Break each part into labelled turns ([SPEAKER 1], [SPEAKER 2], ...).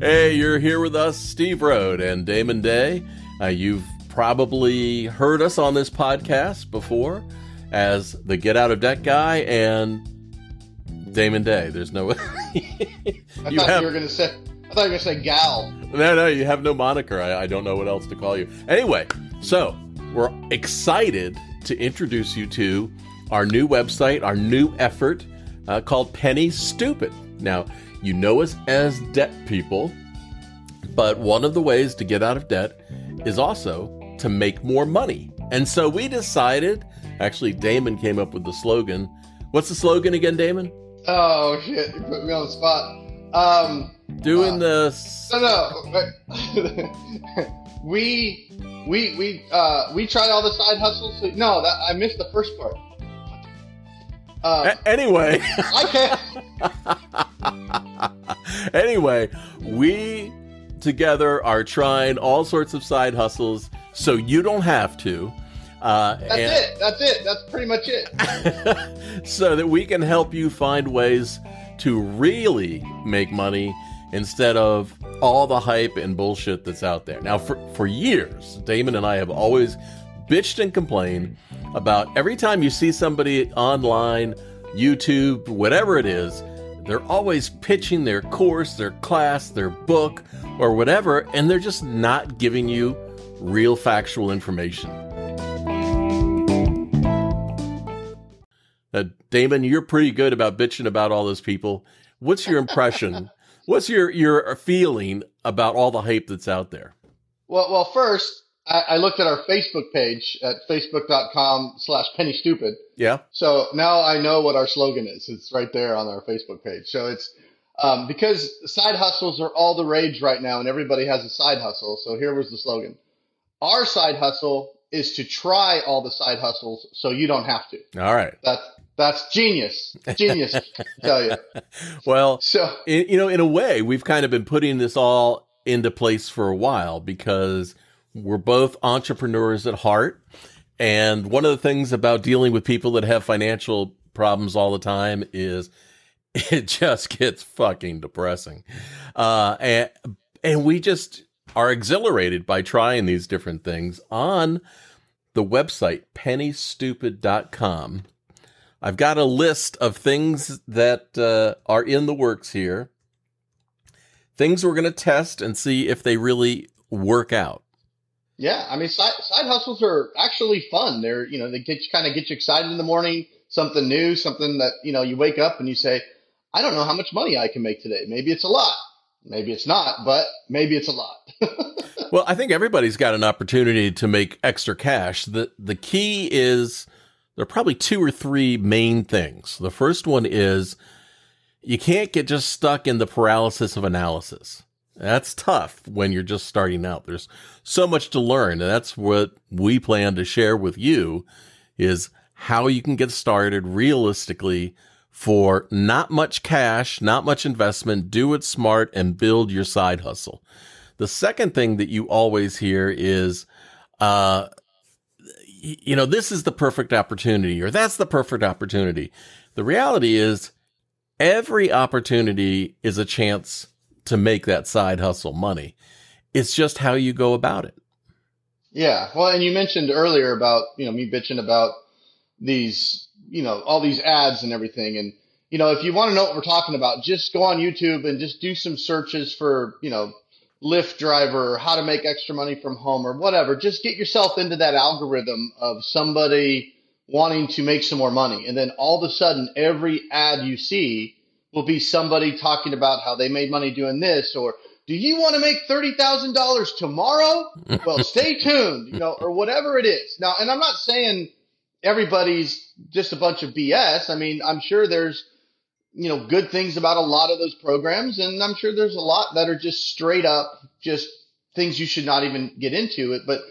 [SPEAKER 1] Hey, you're here with us, Steve Rhode and Damon Day. Uh, you've probably heard us on this podcast before as the Get Out of Debt guy and Damon Day. There's no.
[SPEAKER 2] I thought you were going to say. I thought you were going to say gal.
[SPEAKER 1] No, no, you have no moniker. I, I don't know what else to call you. Anyway, so we're excited to introduce you to our new website, our new effort uh, called Penny Stupid. Now, you know us as debt people, but one of the ways to get out of debt is also to make more money. And so we decided, actually, Damon came up with the slogan. What's the slogan again, Damon?
[SPEAKER 2] Oh, shit. You put me on the spot. Um,
[SPEAKER 1] Doing uh,
[SPEAKER 2] the. No, no. we. We we uh we tried all the side hustles. No, that I missed the first part.
[SPEAKER 1] Uh, A- anyway,
[SPEAKER 2] I
[SPEAKER 1] can't. anyway, we together are trying all sorts of side hustles, so you don't have to.
[SPEAKER 2] Uh, That's and, it. That's it. That's pretty much it.
[SPEAKER 1] so that we can help you find ways to really make money instead of all the hype and bullshit that's out there. Now, for, for years, Damon and I have always bitched and complained about every time you see somebody online, YouTube, whatever it is, they're always pitching their course, their class, their book, or whatever, and they're just not giving you real factual information. Uh, Damon, you're pretty good about bitching about all those people. What's your impression? What's your your feeling about all the hype that's out there?
[SPEAKER 2] Well, well, first, I, I looked at our Facebook page at facebook.com slash penny stupid.
[SPEAKER 1] Yeah.
[SPEAKER 2] So now I know what our slogan is. It's right there on our Facebook page. So it's um, because side hustles are all the rage right now and everybody has a side hustle. So here was the slogan. Our side hustle is to try all the side hustles so you don't have to.
[SPEAKER 1] All right.
[SPEAKER 2] That's that's genius. Genius, tell you.
[SPEAKER 1] Well, so in, you know, in a way, we've kind of been putting this all into place for a while because we're both entrepreneurs at heart. And one of the things about dealing with people that have financial problems all the time is it just gets fucking depressing. Uh, and, and we just are exhilarated by trying these different things on the website pennystupid.com. I've got a list of things that uh, are in the works here. Things we're going to test and see if they really work out.
[SPEAKER 2] Yeah, I mean, side, side hustles are actually fun. They're, you know, they get you, kind of get you excited in the morning, something new, something that, you know, you wake up and you say, I don't know how much money I can make today. Maybe it's a lot. Maybe it's not, but maybe it's a lot.
[SPEAKER 1] well, I think everybody's got an opportunity to make extra cash. The the key is there are probably two or three main things. The first one is you can't get just stuck in the paralysis of analysis. That's tough when you're just starting out. There's so much to learn. And that's what we plan to share with you is how you can get started realistically for not much cash, not much investment, do it smart and build your side hustle. The second thing that you always hear is, uh, you know, this is the perfect opportunity or that's the perfect opportunity. The reality is every opportunity is a chance to make that side hustle money. It's just how you go about it.
[SPEAKER 2] Yeah. Well, and you mentioned earlier about, you know, me bitching about these, you know, all these ads and everything. And, you know, if you want to know what we're talking about, just go on YouTube and just do some searches for, you know, Lyft driver or how to make extra money from home or whatever. Just get yourself into that algorithm of somebody wanting to make some more money. And then all of a sudden, every ad you see will be somebody talking about how they made money doing this or do you want to make $30,000 tomorrow? Well, stay tuned, you know, or whatever it is. Now, and I'm not saying everybody's just a bunch of BS. I mean, I'm sure there's, you know, good things about a lot of those programs. And I'm sure there's a lot that are just straight up, just things you should not even get into it. But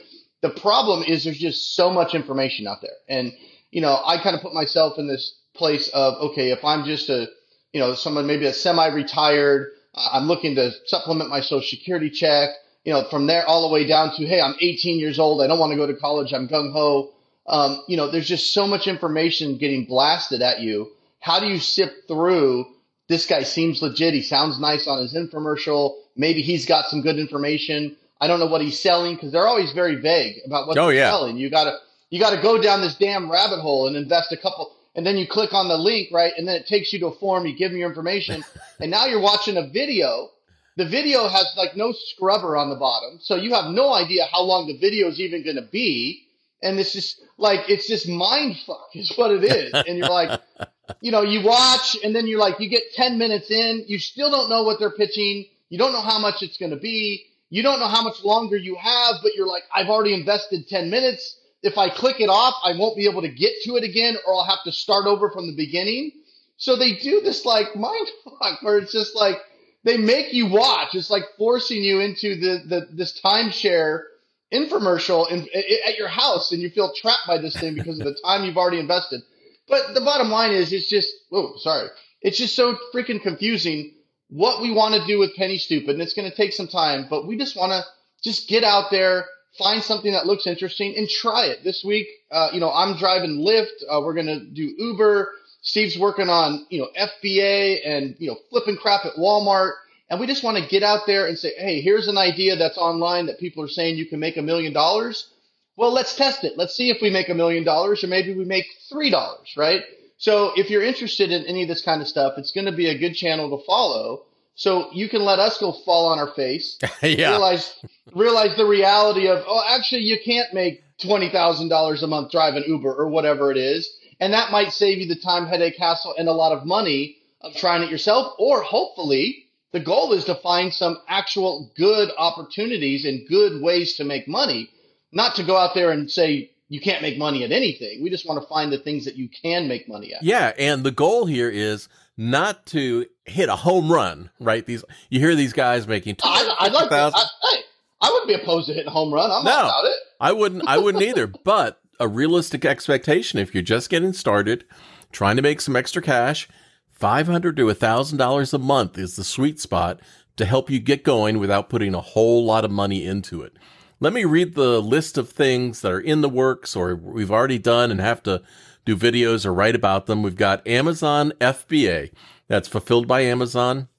[SPEAKER 2] the problem is there's just so much information out there. And, you know, I kind of put myself in this place of, okay, if I'm just a, you know, someone maybe a semi-retired, uh, I'm looking to supplement my social security check, you know, from there all the way down to, hey, I'm 18 years old. I don't want to go to college. I'm gung ho. Um, you know, there's just so much information getting blasted at you. How do you sift through this guy seems legit. He sounds nice on his infomercial. Maybe he's got some good information. I don't know what he's selling because they're always very vague about what
[SPEAKER 1] Oh,
[SPEAKER 2] they're
[SPEAKER 1] yeah.
[SPEAKER 2] selling. You gotta you gotta go down this damn rabbit hole and invest a couple and then you click on the link, right? And then it takes you to a form, you give them your information, and now you're watching a video. The video has like no scrubber on the bottom, so you have no idea how long the video is even gonna be. And it's just like it's just mind fuck is what it is. And you're like, you know, you watch and then you're like, you get 10 minutes in, you still don't know what they're pitching. You don't know how much it's going to be. You don't know how much longer you have, but you're like, I've already invested 10 minutes. If I click it off, I won't be able to get to it again or I'll have to start over from the beginning. So they do this like mind fuck where it's just like, they make you watch. It's like forcing you into the, the this timeshare infomercial in, at your house and you feel trapped by this thing because of the time you've already invested. But the bottom line is, it's just, oh, sorry. It's just so freaking confusing what we want to do with Penny Stupid. And it's going to take some time, but we just want to just get out there, find something that looks interesting and try it. This week, uh, you know, I'm driving Lyft. Uh, we're going to do Uber. Steve's working on, you know, FBA and, you know, flipping crap at Walmart. And we just want to get out there and say, hey, here's an idea that's online that people are saying you can make a million dollars. Well, let's test it. Let's see if we make a million dollars or maybe we make three dollars, right? So if you're interested in any of this kind of stuff, it's going to be a good channel to follow. So you can let us go fall on our face,
[SPEAKER 1] yeah.
[SPEAKER 2] realize realize the reality of oh, actually you can't make twenty thousand dollars a month driving Uber or whatever it is, and that might save you the time, headache, hassle, and a lot of money of trying it yourself. Or hopefully, the goal is to find some actual good opportunities and good ways to make money, not to go out there and say you can't make money at anything. We just want to find the things that you can make money at.
[SPEAKER 1] Yeah, and the goal here is not to hit a home run, right? These you hear these guys making oh,
[SPEAKER 2] I, I'd like. To, I, hey, I wouldn't be opposed to hitting a home run. I'm
[SPEAKER 1] No.
[SPEAKER 2] all about it.
[SPEAKER 1] I wouldn't I wouldn't either, but a realistic expectation if you're just getting started, trying to make some extra cash, 500 to $1000 a month is the sweet spot to help you get going without putting a whole lot of money into it. Let me read the list of things that are in the works or we've already done and have to do videos or write about them. We've got Amazon FBA. That's fulfilled by Amazon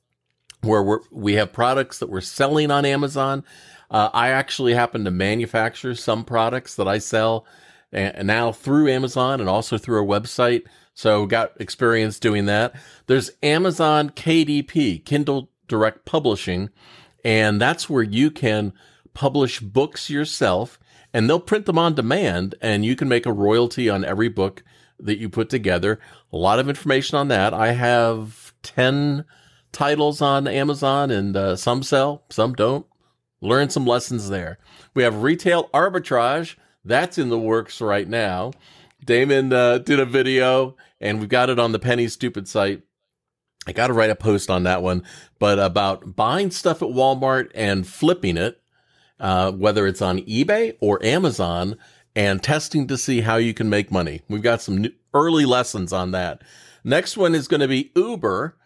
[SPEAKER 1] where we're, we have products that we're selling on Amazon. Uh, I actually happen to manufacture some products that I sell and, now through Amazon and also through our website. So got experience doing that. There's Amazon KDP, Kindle Direct Publishing, and that's where you can publish books yourself and they'll print them on demand and you can make a royalty on every book that you put together. A lot of information on that. I have 10 titles on Amazon and uh, some sell, some don't. Learn some lessons there. We have retail arbitrage. That's in the works right now. Damon uh, did a video and we've got it on the Penny Stupid site. I got to write a post on that one, but about buying stuff at Walmart and flipping it, uh, whether it's on eBay or Amazon, and testing to see how you can make money. We've got some early lessons on that. Next one is going to be Uber,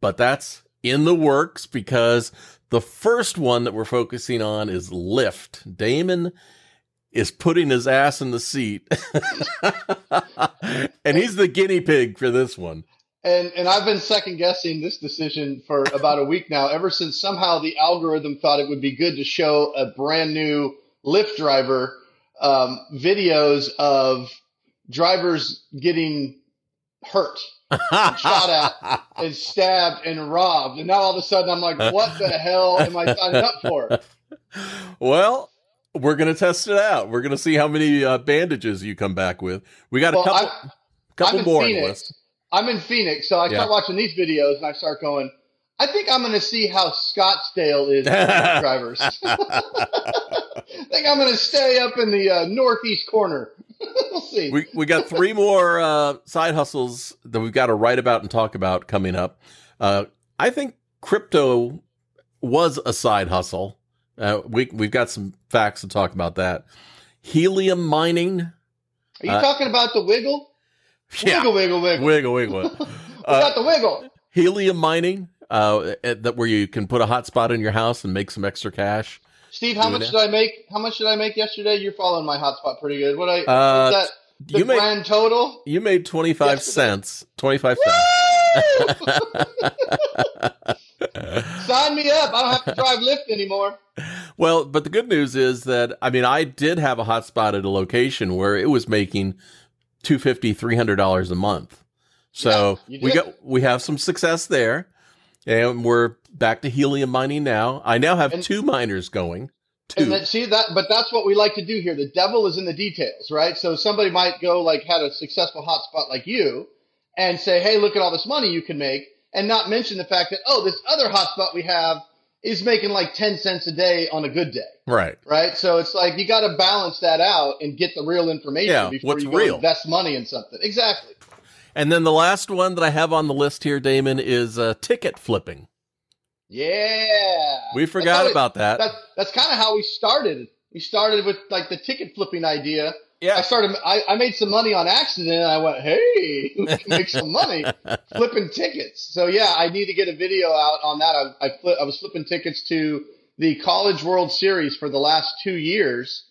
[SPEAKER 1] but that's in the works because the first one that we're focusing on is Lyft. Damon is putting his ass in the seat, and he's the guinea pig for this one.
[SPEAKER 2] And and I've been second guessing this decision for about a week now. Ever since somehow the algorithm thought it would be good to show a brand new Lyft driver um, videos of drivers getting hurt, shot at, and stabbed and robbed. And now all of a sudden I'm like, what the hell am I signing up for?
[SPEAKER 1] well, we're gonna test it out. We're gonna see how many uh, bandages you come back with. We got a
[SPEAKER 2] Well,
[SPEAKER 1] couple,
[SPEAKER 2] I'm-
[SPEAKER 1] couple
[SPEAKER 2] I'm in
[SPEAKER 1] more list.
[SPEAKER 2] I'm in Phoenix, so I
[SPEAKER 1] Yeah.
[SPEAKER 2] start watching these videos and I start going. I think I'm going to see how Scottsdale is drivers. I think I'm going to stay up in the uh, northeast corner. we'll see.
[SPEAKER 1] we we got three more uh, side hustles that we've got to write about and talk about coming up. Uh, I think crypto was a side hustle. Uh, we we've got some facts to talk about that. Helium mining,
[SPEAKER 2] Are you
[SPEAKER 1] uh,
[SPEAKER 2] talking about the wiggle?
[SPEAKER 1] yeah,
[SPEAKER 2] Wiggle, wiggle, wiggle.
[SPEAKER 1] wiggle wiggle.
[SPEAKER 2] we
[SPEAKER 1] Uh,
[SPEAKER 2] got the wiggle.
[SPEAKER 1] helium mining, uh, that where you can put a hotspot in your house and make some extra cash.
[SPEAKER 2] Steve, how much did I make? How much did I make yesterday? You're following my hotspot pretty good. What I
[SPEAKER 1] Uh,
[SPEAKER 2] that? The
[SPEAKER 1] you made
[SPEAKER 2] grand total?
[SPEAKER 1] you made twenty five cents. Twenty five cents.
[SPEAKER 2] Sign me up. I don't have to drive Lyft anymore.
[SPEAKER 1] Well, but the good news is that I mean I did have a hotspot at a location where it was making 250 $300 a month. So
[SPEAKER 2] Yeah,
[SPEAKER 1] we got we have some success there. And we're back to helium mining now. I now have
[SPEAKER 2] And-
[SPEAKER 1] two miners going. Two.
[SPEAKER 2] And then, see that, but that's what we like to do here. The devil is in the details, right? So somebody might go like had a successful hotspot like you, and say, "Hey, look at all this money you can make," and not mention the fact that oh, this other hotspot we have is making like ten cents a day on a good day,
[SPEAKER 1] right.
[SPEAKER 2] right? So it's like you got to balance that out and get the real information
[SPEAKER 1] Yeah,
[SPEAKER 2] before you go
[SPEAKER 1] real.
[SPEAKER 2] invest money in something. Exactly.
[SPEAKER 1] And then the last one that I have on the list here, Damon, is uh, ticket flipping.
[SPEAKER 2] Yeah,
[SPEAKER 1] We forgot
[SPEAKER 2] we-
[SPEAKER 1] about that.
[SPEAKER 2] That's that's kind of how we started. We started with like the ticket flipping idea.
[SPEAKER 1] Yeah, I
[SPEAKER 2] started. I, I made some money on accident. And I went, "Hey, we can make some money flipping tickets." So yeah, I need to get a video out on that. I I, flip, I was flipping tickets to the College World Series for the last two years,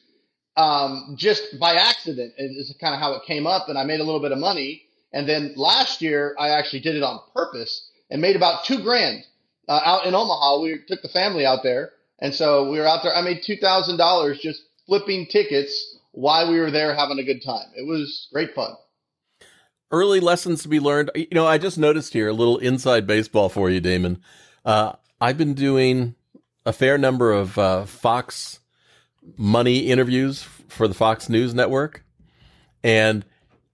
[SPEAKER 2] um, just by accident. It is kind of how it came up, and I made a little bit of money. And then last year, I actually did it on purpose and made about two grand uh, out in Omaha. We took the family out there, and so we were out there. I made two thousand dollars just flipping tickets while we were there having a good time. It was great fun.
[SPEAKER 1] Early lessons to be learned. You know, I just noticed here a little inside baseball for you, Damon. Uh, I've been doing a fair number of uh, Fox money interviews for the Fox News Network. And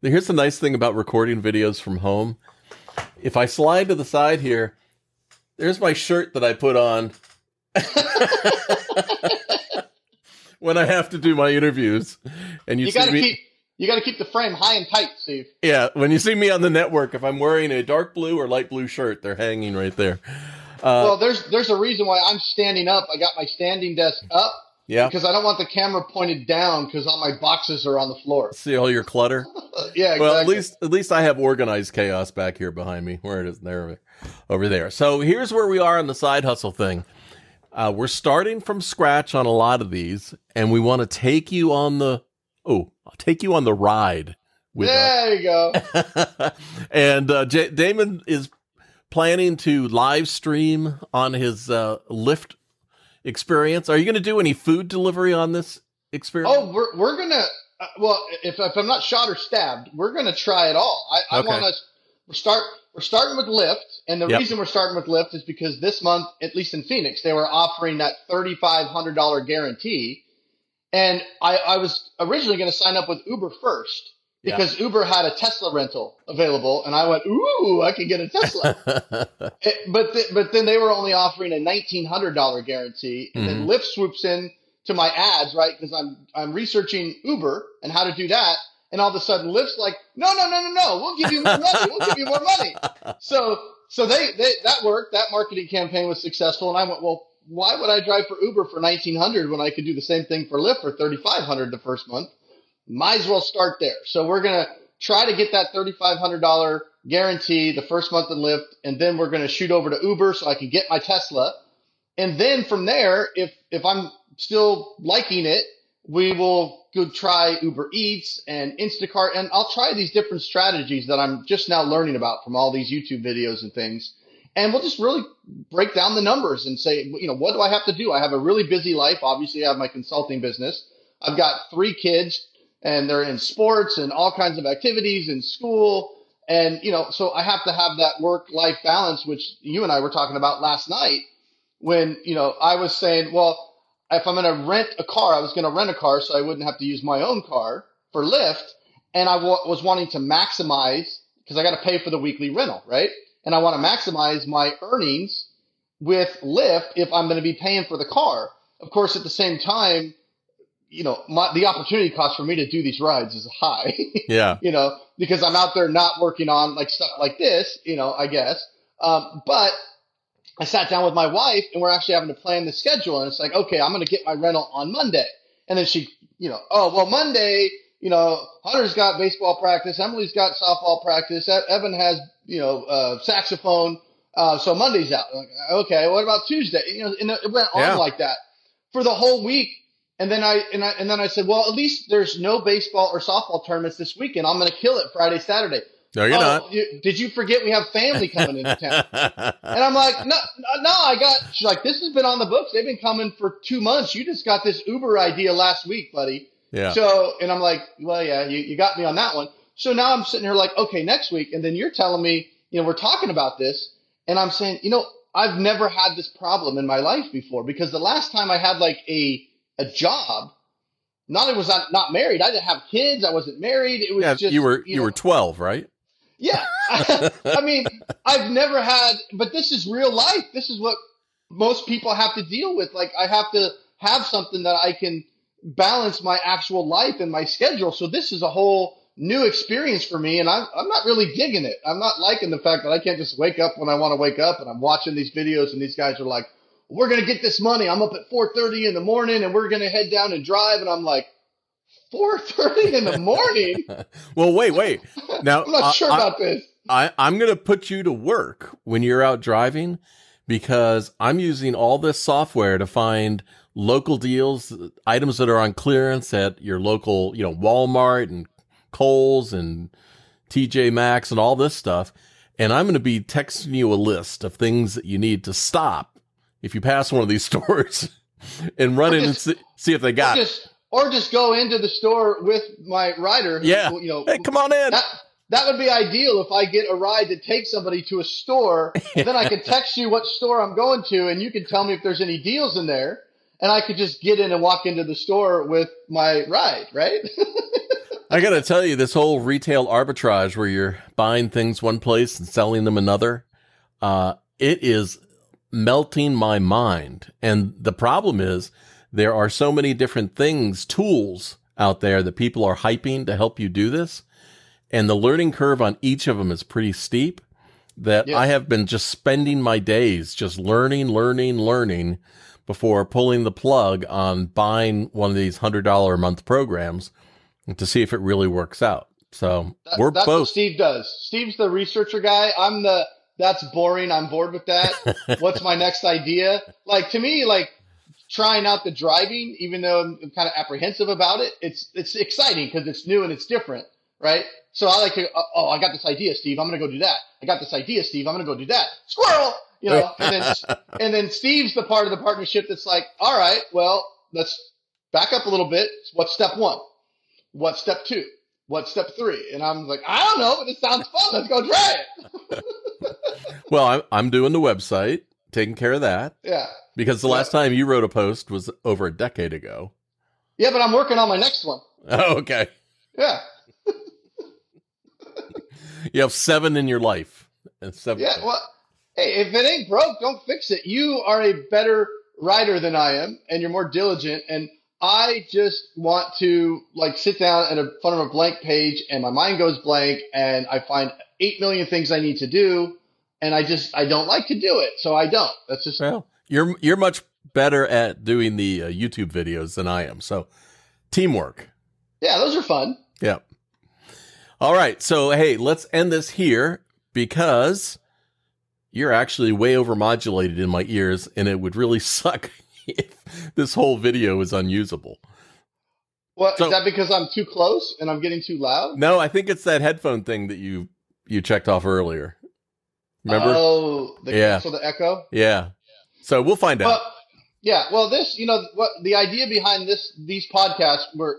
[SPEAKER 1] here's the nice thing about recording videos from home. If I slide to the side here, there's my shirt that I put on when I have to do my interviews. And you,
[SPEAKER 2] You
[SPEAKER 1] see
[SPEAKER 2] got to
[SPEAKER 1] me,
[SPEAKER 2] keep you got to keep the frame high and tight, Steve.
[SPEAKER 1] yeah, when you see me on the network, if I'm wearing a dark blue or light blue shirt, they're hanging right there. Uh,
[SPEAKER 2] well, there's there's a reason why I'm standing up. I got my standing desk up
[SPEAKER 1] yeah,
[SPEAKER 2] because I don't want the camera pointed down because all my boxes are on the floor.
[SPEAKER 1] see all your clutter.
[SPEAKER 2] Yeah, exactly.
[SPEAKER 1] Well, at least at least I have organized chaos back here behind me. Where it is there, over there. So here's where we are on the side hustle thing. Uh, we're starting from scratch on a lot of these, and we want to take you on the oh, I'll take you on the ride with us.
[SPEAKER 2] there you go.
[SPEAKER 1] and uh, J- Damon is planning to live stream on his uh, Lyft experience. Are you going to do any food delivery on this experience?
[SPEAKER 2] Oh, we're we're gonna. Uh, well, if, if I'm not shot or stabbed, we're gonna try it all. I, I
[SPEAKER 1] Okay.
[SPEAKER 2] want us. We're start. We're starting with Lyft, and the
[SPEAKER 1] Yep.
[SPEAKER 2] reason we're starting with Lyft is because this month, at least in Phoenix, they were offering that thirty five hundred dollar guarantee, and I, I was originally going to sign up with Uber first
[SPEAKER 1] Yeah.
[SPEAKER 2] because Uber had a Tesla rental available, and I went, "Ooh, I can get a Tesla." It- but th- but then they were only offering a nineteen hundred dollar guarantee, and then mm-hmm. Lyft swoops in to my ads, right? Because I'm I'm researching Uber and how to do that, and all of a sudden Lyft's like, no no no no no, we'll give you more money, we'll give you more money. So so they, they that worked, that marketing campaign was successful, and I went, well, why would I drive for Uber for nineteen hundred when I could do the same thing for Lyft for thirty five hundred the first month? Might as well start there. So we're gonna try to get that thirty five hundred dollar guarantee the first month in Lyft, and then we're gonna shoot over to Uber so I can get my Tesla. And then from there, if if I'm still liking it, we will go try Uber Eats and Instacart, and I'll try these different strategies that I'm just now learning about from all these YouTube videos and things. And we'll just really break down the numbers and say, you know, what do I have to do? I have a really busy life. Obviously, I have my consulting business. I've got three kids, and they're in sports and all kinds of activities in school. And, you know, so I have to have that work life balance, which you and I were talking about last night when, you know, I was saying, well, if I'm going to rent a car, I was going to rent a car so I wouldn't have to use my own car for Lyft. And I was wanting to maximize because I got to pay for the weekly rental, right? And I want to maximize my earnings with Lyft if I'm going to be paying for the car. Of course, at the same time, you know, my, the opportunity cost for me to do these rides is high.
[SPEAKER 1] yeah.
[SPEAKER 2] you know, because I'm out there not working on like stuff like this, you know, I guess. Um, but I sat down with my wife and we're actually having to plan the schedule. And it's like, okay, I'm going to get my rental on Monday. And then she, you know, oh, well, Monday, you know, Hunter's got baseball practice. Emily's got softball practice. Evan has, you know, uh, saxophone. Uh, so Monday's out. Like, okay, what about Tuesday? You know, and it went on
[SPEAKER 1] Yeah.
[SPEAKER 2] like that for the whole week. And then I and I and then I said, well, at least there's no baseball or softball tournaments this weekend. I'm going to kill it Friday, Saturday.
[SPEAKER 1] No, you're
[SPEAKER 2] oh,
[SPEAKER 1] not.
[SPEAKER 2] You, did you forget we have family coming into town? and I'm like, no, no, I got. She's like, this has been on the books. They've been coming for two months. You just got this Uber idea last week, buddy.
[SPEAKER 1] yeah.
[SPEAKER 2] So, and I'm like, well, yeah, you, you got me on that one. So now I'm sitting here like, okay, next week. And then you're telling me, you know, we're talking about this. And I'm saying, you know, I've never had this problem in my life before because the last time I had like a, a job, not only was I not married, I didn't have kids. I wasn't married. It was
[SPEAKER 1] yeah,
[SPEAKER 2] just,
[SPEAKER 1] you were you,
[SPEAKER 2] know,
[SPEAKER 1] were 12, right?
[SPEAKER 2] yeah. I mean, I've never had, but this is real life. This is what most people have to deal with. Like, I have to have something that I can balance my actual life and my schedule. So this is a whole new experience for me, and I'm I'm not really digging it. I'm not liking the fact that I can't just wake up when I want to wake up, and I'm watching these videos, and these guys are like, "We're gonna get this money." I'm up at 4:30 in the morning, and we're gonna head down and drive, and I'm like. 4:30 in the morning.
[SPEAKER 1] well, wait, wait. Now
[SPEAKER 2] I'm not
[SPEAKER 1] I-
[SPEAKER 2] sure
[SPEAKER 1] I-
[SPEAKER 2] about this.
[SPEAKER 1] I, I'm going to put you to work when you're out driving because I'm using all this software to find local deals, items that are on clearance at your local, you know, Walmart and Kohl's and TJ Maxx and all this stuff. And I'm going to be texting you a list of things that you need to stop if you pass one of these stores and run in and see, see if they
[SPEAKER 2] or
[SPEAKER 1] got it.
[SPEAKER 2] or just go into the store with my rider. who-
[SPEAKER 1] Yeah.
[SPEAKER 2] you know,
[SPEAKER 1] Hey, come on in.
[SPEAKER 2] that that would be ideal if I get a ride to take somebody to a store. and Then I can text you what store I'm going to, and you can tell me if there's any deals in there, and I could just get in and walk into the store with my ride. Right?
[SPEAKER 1] I got to tell you, this whole retail arbitrage where you're buying things one place and selling them another, uh, it is melting my mind. And the problem is there are so many different things, tools out there that people are hyping to help you do this. And the learning curve on each of them is pretty steep that
[SPEAKER 2] Yes.
[SPEAKER 1] I have been just spending my days just learning, learning, learning before pulling the plug on buying one of these $100 a month programs to see if it really works out. So
[SPEAKER 2] That-
[SPEAKER 1] we're
[SPEAKER 2] that's
[SPEAKER 1] both.
[SPEAKER 2] Steve does. Steve's the researcher guy. I'm the that's boring. I'm bored with that. What's my next idea? Like to me, like trying out the driving, even though I'm, I'm kind of apprehensive about it, it's it's exciting because it's new and it's different, right? So I like to. uh, Oh, I got this idea, Steve. I'm gonna go do that. I got this idea, Steve. I'm gonna go do that. Squirrel, you know. And then and then Steve's the part of the partnership that's like, all right, well, let's back up a little bit. What's step one? What's step two? What's step three? And I'm like, I don't know, but it sounds fun. Let's go try it.
[SPEAKER 1] well, I'm, I'm doing the website, taking care of that
[SPEAKER 2] Yeah.
[SPEAKER 1] because the last time you wrote a post was over a decade ago.
[SPEAKER 2] Yeah, but I'm working on my next one.
[SPEAKER 1] Oh, okay.
[SPEAKER 2] Yeah.
[SPEAKER 1] You have seven in your life. And seven.
[SPEAKER 2] Yeah. Well, hey, if it ain't broke, don't fix it. You are a better writer than I am, and you're more diligent. And I just want to like sit down at a front of a blank page, and my mind goes blank, and I find eight million things I need to do, and I just I don't like to do it, so I don't. That's just
[SPEAKER 1] Well, you're you're much better at doing the uh, YouTube videos than I am. So, teamwork.
[SPEAKER 2] yeah, those are fun.
[SPEAKER 1] Yeah. All right. So, hey, let's end this here because you're actually way overmodulated in my ears, and it would really suck if this whole video is unusable.
[SPEAKER 2] What
[SPEAKER 1] So-
[SPEAKER 2] is that because I'm too close and I'm getting too loud?
[SPEAKER 1] No, I think it's that headphone thing that you you checked off earlier. Remember?
[SPEAKER 2] Oh, the
[SPEAKER 1] Yeah.
[SPEAKER 2] cancel the echo.
[SPEAKER 1] yeah. So we'll find out.
[SPEAKER 2] Well, yeah. Well, this, you know, what the idea behind this, these podcasts were,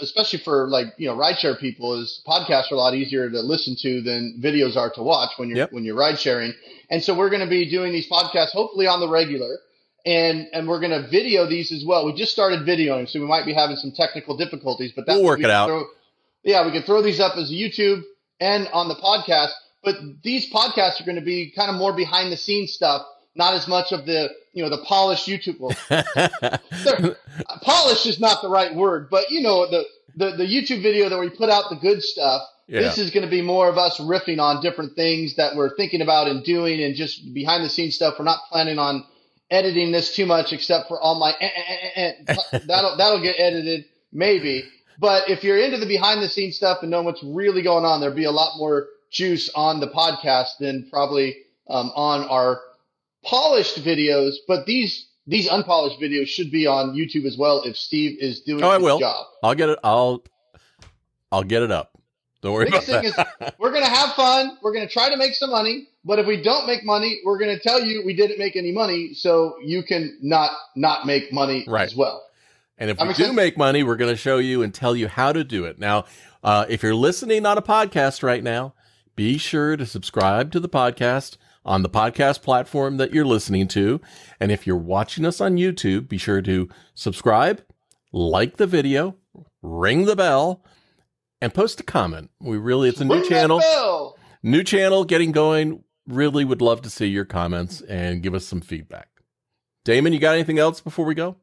[SPEAKER 2] especially for like, you know, rideshare people is podcasts are a lot easier to listen to than videos are to watch when you're,
[SPEAKER 1] Yep.
[SPEAKER 2] when you're ride sharing. And so we're going to be doing these podcasts hopefully on the regular and, and we're going to video these as well. We just started videoing, so we might be having some technical difficulties, but that's
[SPEAKER 1] We'll work
[SPEAKER 2] we
[SPEAKER 1] it out.
[SPEAKER 2] Throw, yeah, we can throw these up as YouTube and on the podcast. But these podcasts are going to be kind of more behind the scenes stuff, not as much of the you know the polished YouTube. Well, polished is not the right word, but you know the, the the YouTube video that we put out the good stuff.
[SPEAKER 1] yeah.
[SPEAKER 2] This is going to be more of us riffing on different things that we're thinking about and doing, and just behind the scenes stuff. We're not planning on editing this too much, except for all my eh, eh, eh, eh. that'll that'll get edited maybe. But if you're into the behind the scenes stuff and know what's really going on, there'll be a lot more juice on the podcast than probably um, on our polished videos. But these these unpolished videos should be on YouTube as well if Steve is doing
[SPEAKER 1] Oh, I
[SPEAKER 2] his
[SPEAKER 1] will.
[SPEAKER 2] job.
[SPEAKER 1] I'll get it. I'll I'll get it up. Don't worry
[SPEAKER 2] Biggest
[SPEAKER 1] about
[SPEAKER 2] thing
[SPEAKER 1] that.
[SPEAKER 2] is we're gonna have fun. We're gonna try to make some money. But if we don't make money, we're gonna tell you we didn't make any money, so you can not not make money
[SPEAKER 1] Right.
[SPEAKER 2] as well.
[SPEAKER 1] And if we do make money, we're going to show you and tell you how to do it. Now, uh, if you're listening on a podcast right now, be sure to subscribe to the podcast on the podcast platform that you're listening to. And if you're watching us on YouTube, be sure to subscribe, like the video, ring the bell, and post a comment. We really, it's a new
[SPEAKER 2] Ring
[SPEAKER 1] channel, new channel getting going. Really would love to see your comments and give us some feedback. Damon, you got anything else before we go?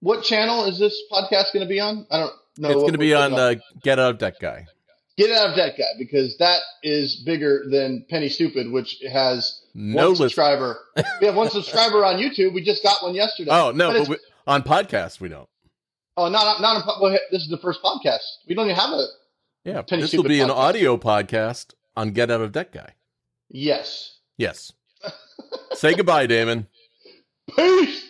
[SPEAKER 2] What channel is this podcast going to be on? I don't know.
[SPEAKER 1] it's going to be on uh, Get Out of Debt Guy.
[SPEAKER 2] Get Out of Debt Guy because that is bigger than Penny Stupid, which has
[SPEAKER 1] No
[SPEAKER 2] one subscriber. we have one subscriber on YouTube. We just got one yesterday.
[SPEAKER 1] Oh no,
[SPEAKER 2] But
[SPEAKER 1] but we, on podcast we don't.
[SPEAKER 2] Oh, not not. On, well, this is the first podcast. We don't even have a.
[SPEAKER 1] Yeah,
[SPEAKER 2] Penny
[SPEAKER 1] this will
[SPEAKER 2] Stupid
[SPEAKER 1] be an audio podcast on Get Out of Debt Guy.
[SPEAKER 2] Yes.
[SPEAKER 1] Yes. Say goodbye, Damon.
[SPEAKER 2] Peace.